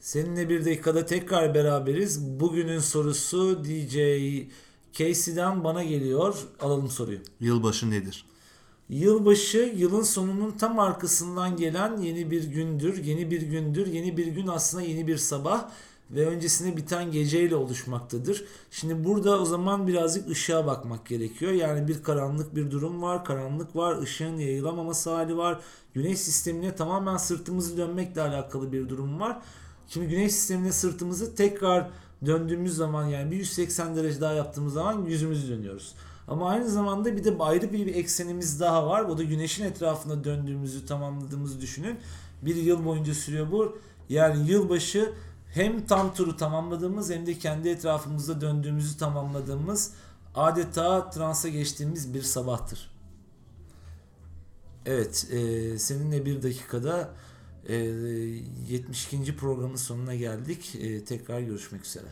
Seninle bir dakikada tekrar beraberiz. Bugünün sorusu DJ Casey'den bana geliyor. Alalım soruyu. Yılbaşı nedir? Yılbaşı yılın sonunun tam arkasından gelen yeni bir gündür. Yeni bir gündür. Yeni bir gün aslında yeni bir sabah ve öncesinde biten geceyle oluşmaktadır. Şimdi burada o zaman birazcık ışığa bakmak gerekiyor. Yani bir karanlık bir durum var, karanlık var, ışığın yayılamaması hali var. Güneş sistemine tamamen sırtımızı dönmekle alakalı bir durum var. Şimdi güneş sistemine sırtımızı tekrar döndüğümüz zaman yani bir 180 derece daha yaptığımız zaman yüzümüzü dönüyoruz. Ama aynı zamanda bir de ayrı bir, eksenimiz daha var. O da güneşin etrafında döndüğümüzü tamamladığımızı düşünün. Bir yıl boyunca sürüyor bu. Yani yılbaşı hem tam turu tamamladığımız hem de kendi etrafımızda döndüğümüzü tamamladığımız adeta transa geçtiğimiz bir sabahtır. Evet, e, seninle bir dakikada 72. programın sonuna geldik. E, tekrar görüşmek üzere.